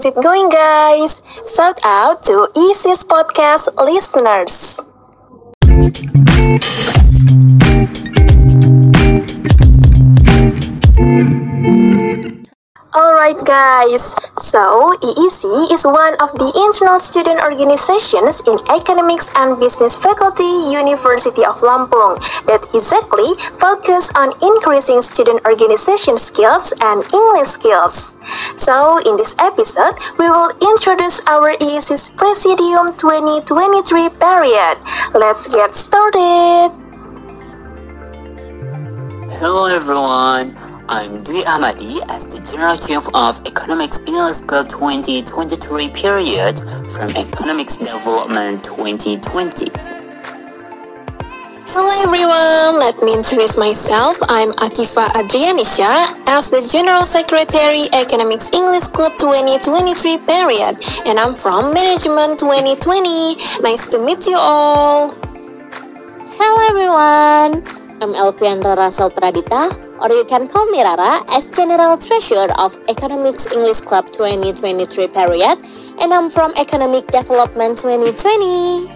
is it going, guys? Shout out to ISIS Podcast listeners. Alright guys, so EEC is one of the internal student organizations in Economics and Business Faculty University of Lampung that exactly focus on increasing student organization skills and English skills. So in this episode, we will introduce our EEC's Presidium 2023 period. Let's get started! Hello everyone, I'm Dwi Amadi as the General Chief of Economics English Club 2023 period from Economics Development 2020. Hello everyone, let me introduce myself. I'm Akifa Adrianisha as the General Secretary Economics English Club 2023 period and I'm from Management 2020. Nice to meet you all. Hello everyone, I'm Elviandra Russell Pradita, or you can call me Rara, as General Treasurer of Economics English Club 2023 period, and I'm from Economic Development 2020.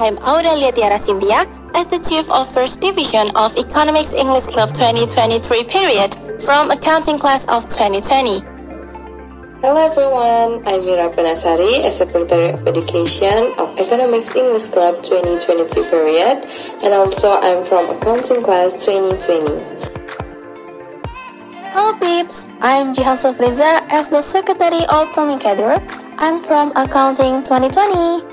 I'm Aurelia Tiara Cynthia as the Chief of First Division of Economics English Club 2023 period from Accounting Class of 2020. Hello everyone, I'm Mira Penasari as Secretary of Education of Economics English Club 2022 period and also I'm from Accounting Class 2020. Hello peeps, I'm Jihan Sofriza as the Secretary of Forming Cadre. I'm from Accounting 2020.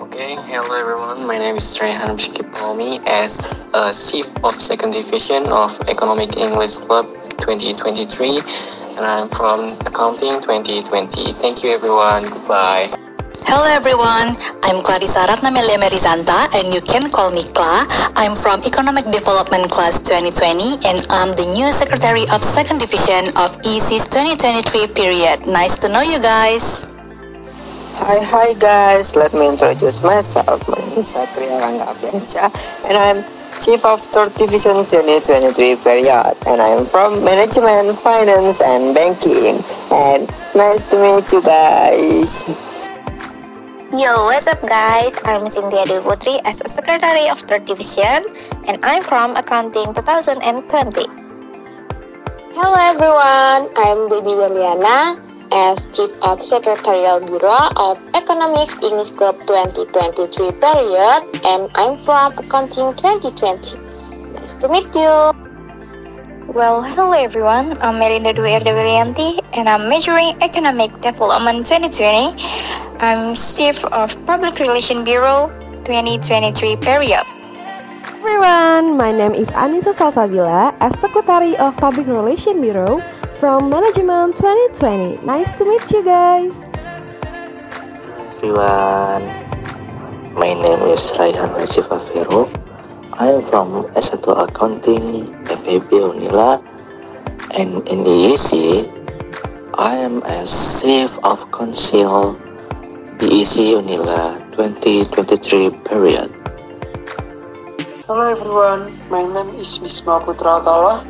Okay, hello everyone. My name is Rehan Shikipalmi as a Chief of Second Division of Economic English Club 2023 and I'm from Accounting 2020. Thank you everyone. Goodbye. Hello everyone, I'm Clarissa Ratnamelia Merizanta and you can call me Kla. I'm from Economic Development Class 2020 and I'm the new Secretary of Second Division of EC's 2023 period. Nice to know you guys. Hi, hi guys. Let me introduce myself. My name is Satria Rangga Abiansyah and I'm Chief of Third Division 2023 period and I'm from Management, Finance and Banking. And nice to meet you guys. Yo, what's up guys? I'm Cynthia Dewi Putri as a Secretary of Third Division and I'm from Accounting 2020. Hello everyone, I'm Baby Berliana as Chief of Secretarial Bureau of Economics English Club 2023 period and I'm from Accounting 2020. Nice to meet you. Well, hello everyone. I'm Melinda Dwi Erdewilianti and I'm majoring Economic Development 2020. I'm Chief of Public Relation Bureau 2023 period. Everyone, my name is Anissa Salsabila as Secretary of Public Relation Bureau from Management 2020. Nice to meet you guys. everyone, my name is Raihan Najib Afero. I am from S1 Accounting FEB Unila and in EEC, I am as Chief of Council BEC Unila 2023 period. Hello everyone, my name is Bisma Putra Atala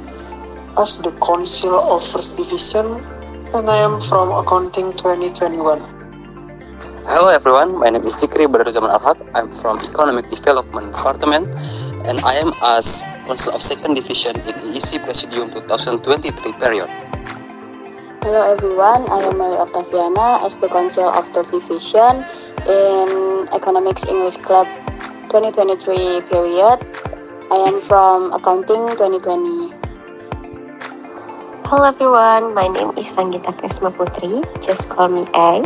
as the Council of First Division and I am from Accounting 2021. Hello everyone, my name is Zikri Badaruzzaman Alhaq. I'm from Economic Development Department and I am as Council of Second Division in EEC Presidium 2023 period. Hello everyone, I am Meli Octaviana as the Council of Third Division in Economics English Club 2023 period. I am from Accounting 2020. Hello everyone, my name is Sanggita Krisma Putri, just call me A.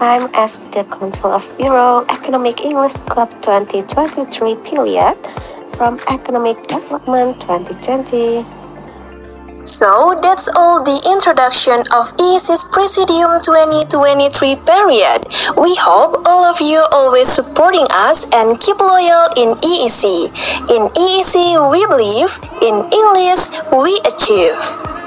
I'm as the Council of Bureau Economic English Club 2023 period from Economic Development 2020. So that's all the introduction of EEC's Presidium 2023 period. We hope all of you always supporting us and keep loyal in EEC. In EEC we believe, in English we achieve.